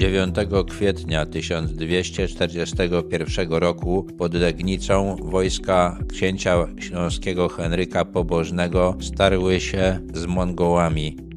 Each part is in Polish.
9 kwietnia 1241 roku pod Legnicą wojska księcia śląskiego Henryka Pobożnego starły się z Mongołami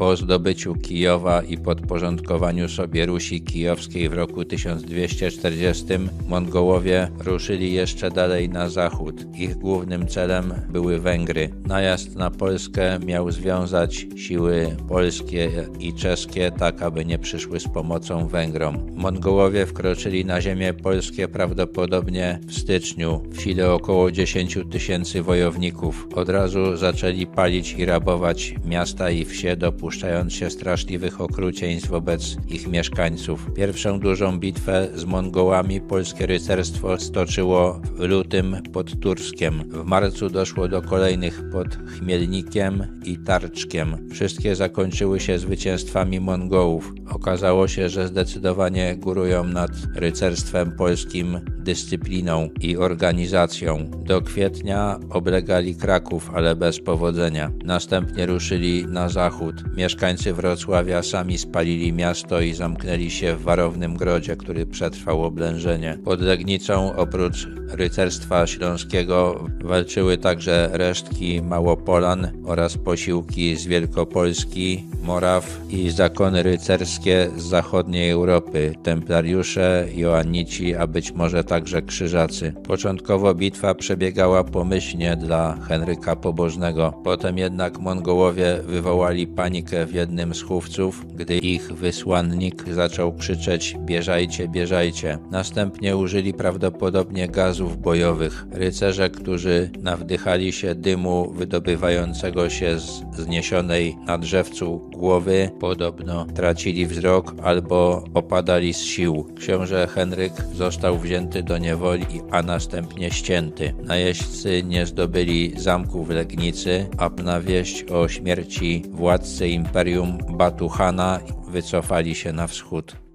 po zdobyciu Kijowa i podporządkowaniu sobie Rusi Kijowskiej w roku 1240 Mongołowie ruszyli jeszcze dalej na zachód. Ich głównym celem były Węgry. Najazd na Polskę miał związać siły polskie i czeskie tak, aby nie przyszły z pomocą Węgrom. Mongołowie wkroczyli na ziemię polskie prawdopodobnie w styczniu w sile około 10 tysięcy wojowników. Od razu zaczęli palić i rabować miasta i wsie dopuszczając dopuszczając się straszliwych okrucieństw wobec ich mieszkańców. Pierwszą dużą bitwę z Mongołami polskie rycerstwo stoczyło w lutym pod Turskiem. W marcu doszło do kolejnych pod Chmielnikiem i Tarczkiem. Wszystkie zakończyły się zwycięstwami Mongołów. Okazało się, że zdecydowanie górują nad rycerstwem polskim dyscypliną i organizacją. Do kwietnia oblegali Kraków, ale bez powodzenia. Następnie ruszyli na zachód. Mieszkańcy Wrocławia sami spalili miasto i zamknęli się w warownym grodzie, który przetrwał oblężenie. Pod Legnicą oprócz rycerstwa śląskiego walczyły także resztki Małopolan oraz posiłki z Wielkopolski, Moraw i zakony rycerskie z zachodniej Europy, templariusze, joannici, a być może także krzyżacy. Początkowo bitwa przebiegała pomyślnie dla Henryka Pobożnego, potem jednak Mongołowie wywołali panikę w jednym z chówców, gdy ich wysłannik zaczął krzyczeć bieżajcie, bieżajcie. Następnie użyli prawdopodobnie gazów bojowych. Rycerze, którzy nawdychali się dymu wydobywającego się z zniesionej na drzewcu głowy, podobno tracili wzrok albo opadali z sił. Książę Henryk został wzięty do niewoli, a następnie ścięty. Najeźdźcy nie zdobyli zamku w Legnicy, a na wieść o śmierci władcy imperium Batuhana wycofali się na wschód.